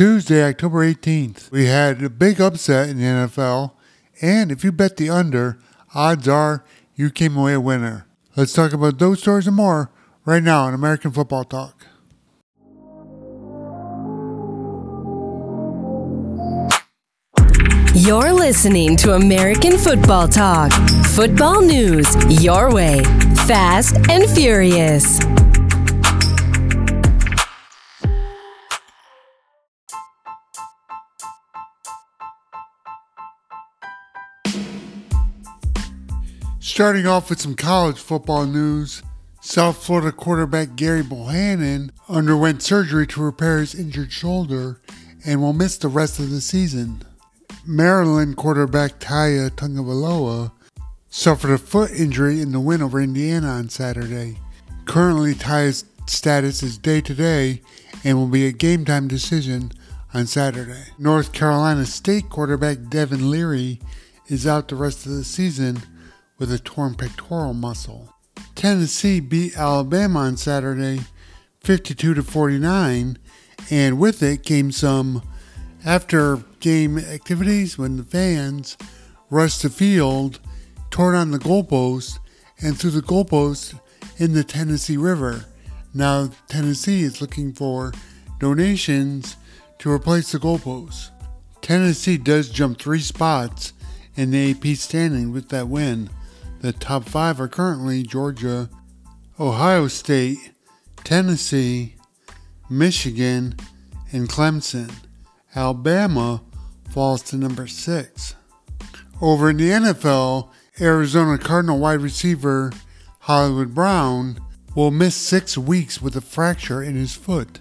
Tuesday, October 18th, we had a big upset in the NFL, and if you bet the under, odds are you came away a winner. Let's talk about those stories and more right now on American Football Talk. You're listening to American Football Talk. Football news your way, fast and furious. Starting off with some college football news, South Florida quarterback Gary Bohanon underwent surgery to repair his injured shoulder and will miss the rest of the season. Maryland quarterback Tua Tagovailoa suffered a foot injury in the win over Indiana on Saturday. Currently, Tua's status is day to day and will be a game time decision on Saturday. North Carolina State quarterback Devin Leary is out the rest of the season with a torn pectoral muscle. Tennessee beat Alabama on Saturday 52 to 49 and with it came some after game activities when the fans rushed the field, tore down the goalpost, and threw the goalpost in the Tennessee River. Now Tennessee is looking for donations to replace the goalposts. Tennessee does jump three spots in the AP standing with that win. The top five are currently Georgia, Ohio State, Tennessee, Michigan, and Clemson. Alabama falls to number six. Over in the NFL, Arizona Cardinal wide receiver Hollywood Brown will miss six weeks with a fracture in his foot.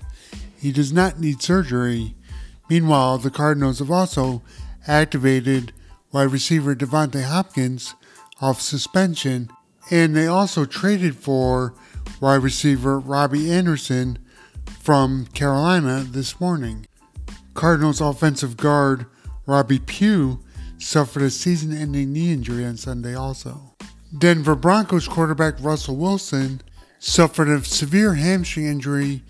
He does not need surgery. Meanwhile, the Cardinals have also activated wide receiver DeAndre Hopkins off suspension, and they also traded for wide receiver Robbie Anderson from Carolina this morning. Cardinals offensive guard Robbie Pugh suffered a season ending knee injury on Sunday also. Denver Broncos quarterback Russell Wilson suffered a severe hamstring injury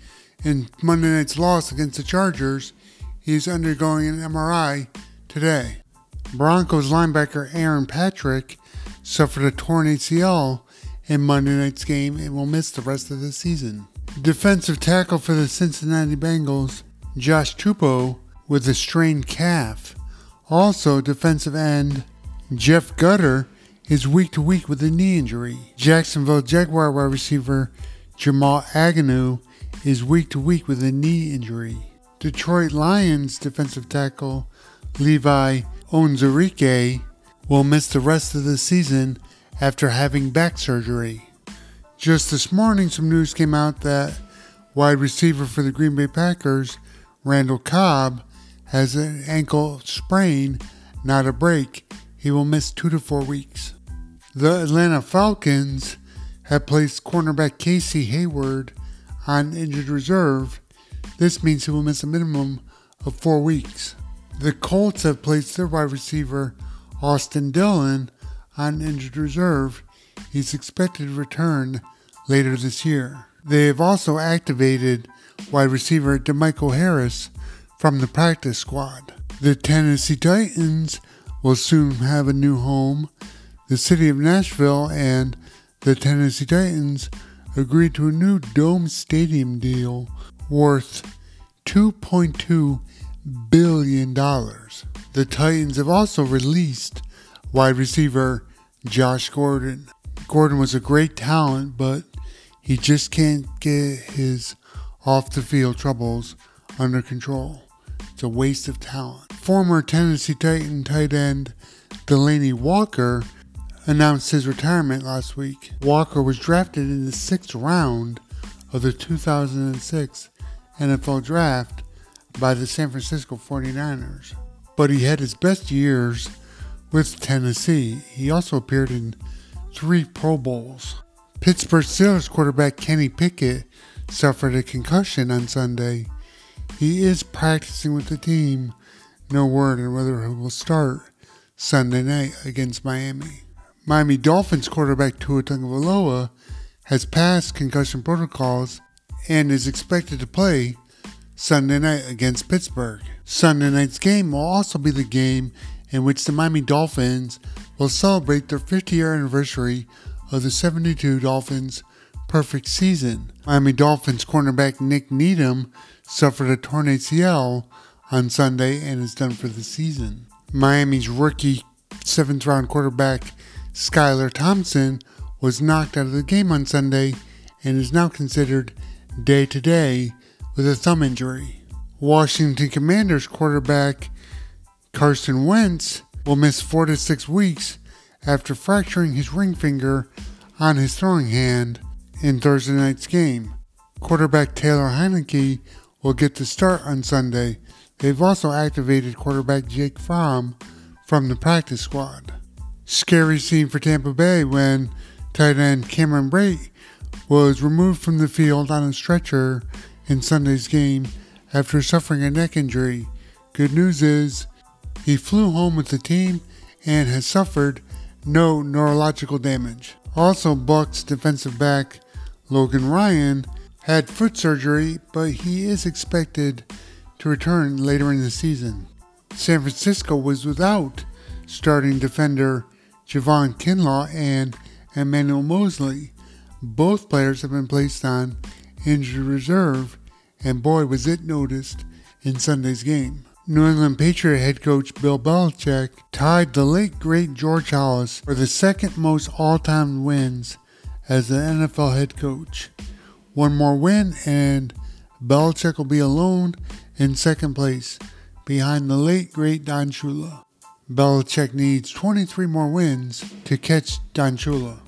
in Monday night's loss against the Chargers. He's undergoing an MRI today. Broncos linebacker Aaron Patrick suffered a torn ACL in Monday night's game and will miss the rest of the season. Defensive tackle for the Cincinnati Bengals, Josh Tupou, with a strained calf. Also, defensive end Jeff Gunter is week to week with a knee injury. Jacksonville Jaguar wide receiver Jamal Agnew is week to week with a knee injury. Detroit Lions defensive tackle Levi Onwuzurike will miss the rest of the season after having back surgery. Just this morning, some news came out that wide receiver for the Green Bay Packers, Randall Cobb, has an ankle sprain, not a break. He will miss two to four weeks. The Atlanta Falcons have placed cornerback Casey Hayward on injured reserve. This means he will miss a minimum of four weeks. The Colts have placed their wide receiver Ashton Dulin on injured reserve. He's expected to return later this year. They have also activated wide receiver DeMichael Harris from the practice squad. The Tennessee Titans will soon have a new home. The city of Nashville and the Tennessee Titans agreed to a new dome stadium deal worth $2.2 billion. The Titans have also released wide receiver Josh Gordon. Gordon was a great talent, but he just can't get his off the field troubles under control. It's a waste of talent. Former Tennessee Titan tight end Delanie Walker announced his retirement last week. Walker was drafted in the sixth round of the 2006 NFL Draft by the San Francisco 49ers but he had his best years with Tennessee. He also appeared in three Pro Bowls. Pittsburgh Steelers quarterback Kenny Pickett suffered a concussion on Sunday. He is practicing with the team. No word on whether he will start Sunday night against Miami. Miami Dolphins quarterback Tua Tagovailoa has passed concussion protocols and is expected to play Sunday night against Pittsburgh. Sunday night's game will also be the game in which the Miami Dolphins will celebrate their 50 year anniversary of the 72 Dolphins' perfect season. Miami Dolphins cornerback Nick Needham suffered a torn ACL on Sunday and is done for the season. Miami's rookie seventh round quarterback Skylar Thompson was knocked out of the game on Sunday and is now considered day to day with a thumb injury. Washington Commanders quarterback Carson Wentz will miss four to six weeks after fracturing his ring finger on his throwing hand in Thursday night's game. Quarterback Taylor Heinicke will get the start on Sunday. They've also activated quarterback Jake Fromm from the practice squad. Scary scene for Tampa Bay when tight end Cameron Brate was removed from the field on a stretcher in Sunday's game after suffering a neck injury. Good news is he flew home with the team and has suffered no neurological damage. Also, Bucks defensive back Logan Ryan had foot surgery, but he is expected to return later in the season. San Francisco was without starting defender Javon Kinlaw and Emmanuel Moseley. Both players have been placed on injured reserve, and boy, was it noticed in Sunday's game. New England Patriot head coach Bill Belichick tied the late great George Halas for the second most all time wins as an NFL head coach. One more win, and Belichick will be alone in second place behind the late great Don Shula. Belichick needs 23 more wins to catch Don Shula.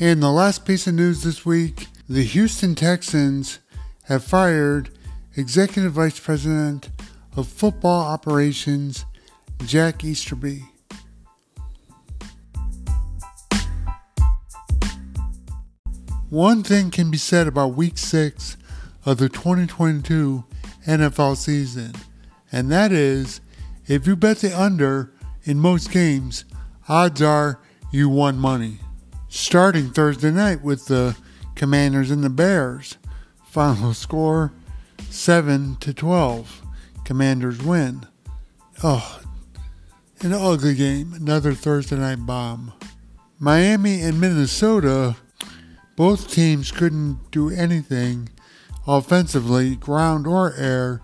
And the last piece of news this week the Houston Texans have fired Executive Vice President of football operations, Jack Easterby. One thing can be said about week six of the 2022 NFL season, and that is if you bet the under in most games, odds are you won money. Starting Thursday night with the Commanders and the Bears. Final score 7 to 12. Commanders win. Oh, an ugly game. Another Thursday night bomb. Miami and Minnesota, both teams couldn't do anything offensively, ground or air.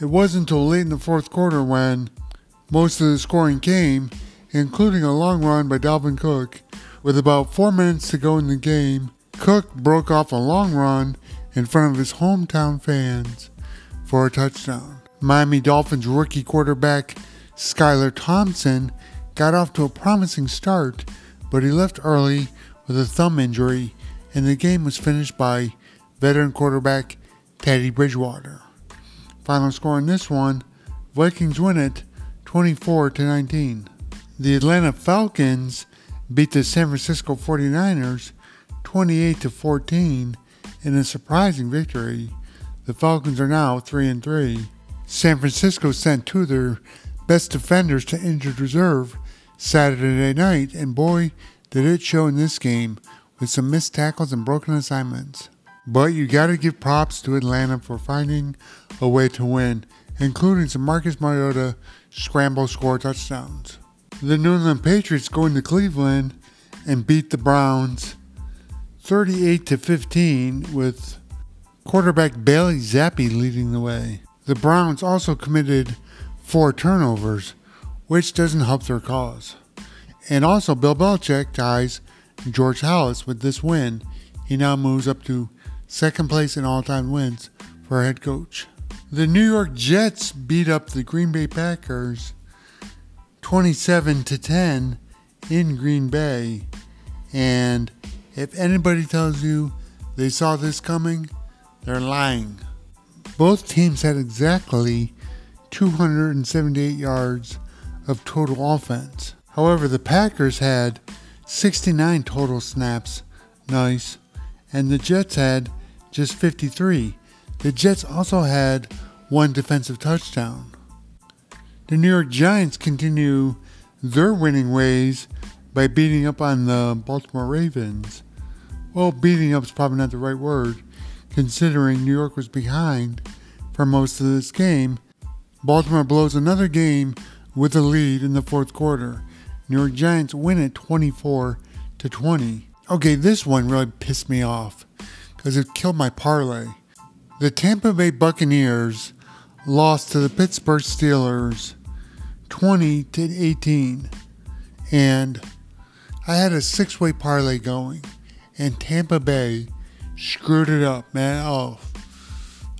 It wasn't until late in the fourth quarter when most of the scoring came, including a long run by Dalvin Cook. With about four minutes to go in the game, Cook broke off a long run in front of his hometown fans for a touchdown. Miami Dolphins rookie quarterback Skylar Thompson got off to a promising start, but he left early with a thumb injury, and the game was finished by veteran quarterback Teddy Bridgewater. Final score in this one Vikings win it 24 to 19. The Atlanta Falcons beat the San Francisco 49ers 28 to 14 in a surprising victory. The Falcons are now 3 and 3. San Francisco sent two of their best defenders to injured reserve Saturday night, and boy, did it show in this game with some missed tackles and broken assignments. But you gotta give props to Atlanta for finding a way to win, including some Marcus Mariota scramble score touchdowns. The New England Patriots go into Cleveland and beat the Browns 38 to 15 with quarterback Bailey Zappe leading the way. The Browns also committed four turnovers, which doesn't help their cause. And also, Bill Belichick ties George Halas with this win. He now moves up to second place in all time wins for head coach. The New York Jets beat up the Green Bay Packers 27 to 10 in Green Bay. And if anybody tells you they saw this coming, they're lying. Both teams had exactly 278 yards of total offense. However, the Packers had 69 total snaps, nice, and the Jets had just 53. The Jets also had one defensive touchdown. The New York Giants continue their winning ways by beating up on the Baltimore Ravens. Well, beating up is probably not the right word, considering New York was behind for most of this game. Baltimore blows another game with a lead in the fourth quarter. New York Giants win it 24 to 20. Okay, this one really pissed me off because it killed my parlay. The Tampa Bay Buccaneers lost to the Pittsburgh Steelers 20 to 18. And I had a six-way parlay going and Tampa Bay screwed it up, man. Oh,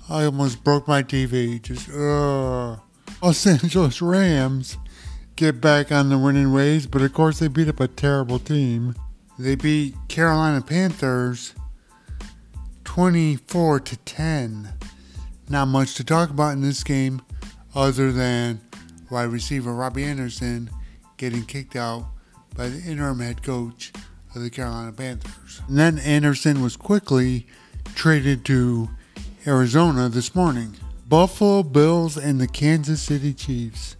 I almost broke my TV. Just, uh. Los Angeles Rams get back on the winning ways, but of course they beat up a terrible team. They beat Carolina Panthers 24 to 10. Not much to talk about in this game other than wide receiver Robbie Anderson getting kicked out by the interim head coach of the Carolina Panthers. And then Anderson was quickly traded to Arizona this morning. Buffalo Bills and the Kansas City Chiefs.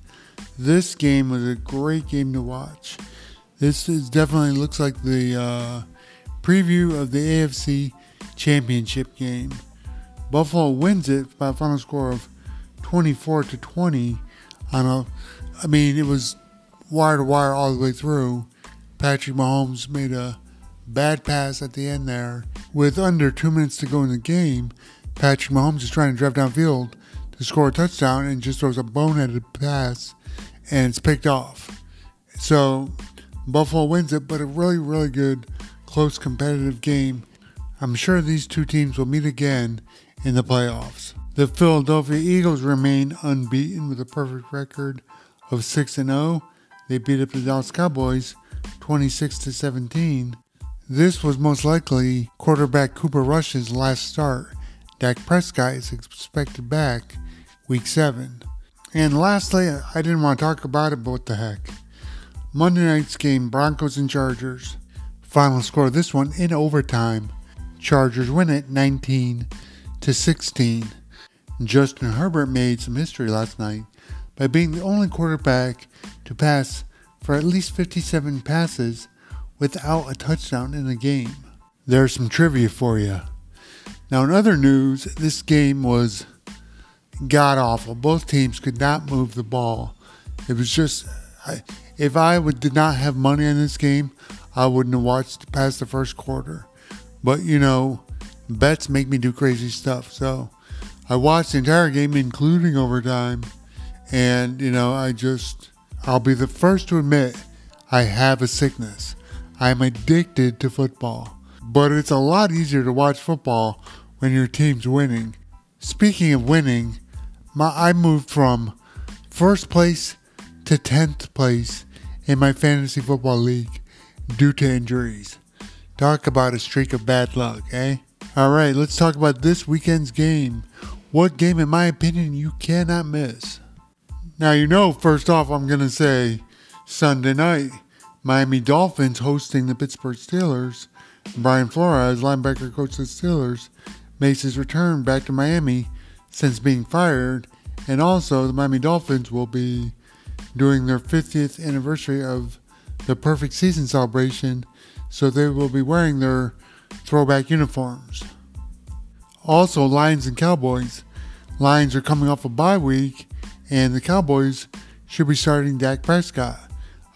This game was a great game to watch. This is definitely looks like the uh, preview of the AFC Championship game. Buffalo wins it by a final score of 24 to 20 on a I mean it was wire to wire all the way through. Patrick Mahomes made a bad pass at the end there. With under two minutes to go in the game, Patrick Mahomes is trying to drive downfield to score a touchdown and just throws a boneheaded pass and it's picked off. So Buffalo wins it, but a really, really good, close, competitive game. I'm sure these two teams will meet again in the playoffs. The Philadelphia Eagles remain unbeaten with a perfect record of 6 0. They beat up the Dallas Cowboys 26 to 17. This was most likely quarterback Cooper Rush's last start. Dak Prescott is expected back week 7. And lastly, I didn't want to talk about it, but what the heck. Monday night's game, Broncos and Chargers. Final score of this one in overtime. Chargers win it 19 to 16. Justin Herbert made some history last night by being the only quarterback to pass for at least 57 passes without a touchdown in a game. There's some trivia for you. Now, in other news, this game was god awful. Both teams could not move the ball. It was just, I, if I would, did not have money on this game, I wouldn't have watched past the first quarter. But, you know, bets make me do crazy stuff. So I watched the entire game, including overtime. And, you know, I just, I'll be the first to admit I have a sickness. I'm addicted to football. But it's a lot easier to watch football when your team's winning. Speaking of winning, my, I moved from first place to 10th place in my fantasy football league due to injuries. Talk about a streak of bad luck, eh? Alright, let's talk about this weekend's game. What game, in my opinion, you cannot miss? Now, you know, first off, I'm going to say Sunday night, Miami Dolphins hosting the Pittsburgh Steelers. Brian Flores, linebacker coach of the Steelers, makes his return back to Miami since being fired. And also, the Miami Dolphins will be doing their 50th anniversary of the perfect season celebration, so they will be wearing their throwback uniforms. Also, Lions and Cowboys. Lions are coming off a bye week and the Cowboys should be starting Dak Prescott.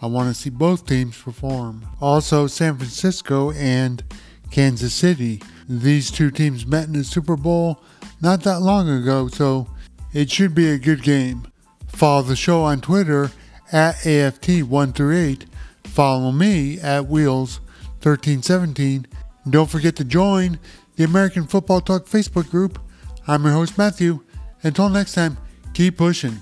I want to see both teams perform. Also, San Francisco and Kansas City. These two teams met in the Super Bowl not that long ago, so it should be a good game. Follow the show on Twitter at AFT1 through 8. Follow me at Wheels1317. Don't forget to join the American Football Talk Facebook group. I'm your host, Matthew. Until next time, keep pushing.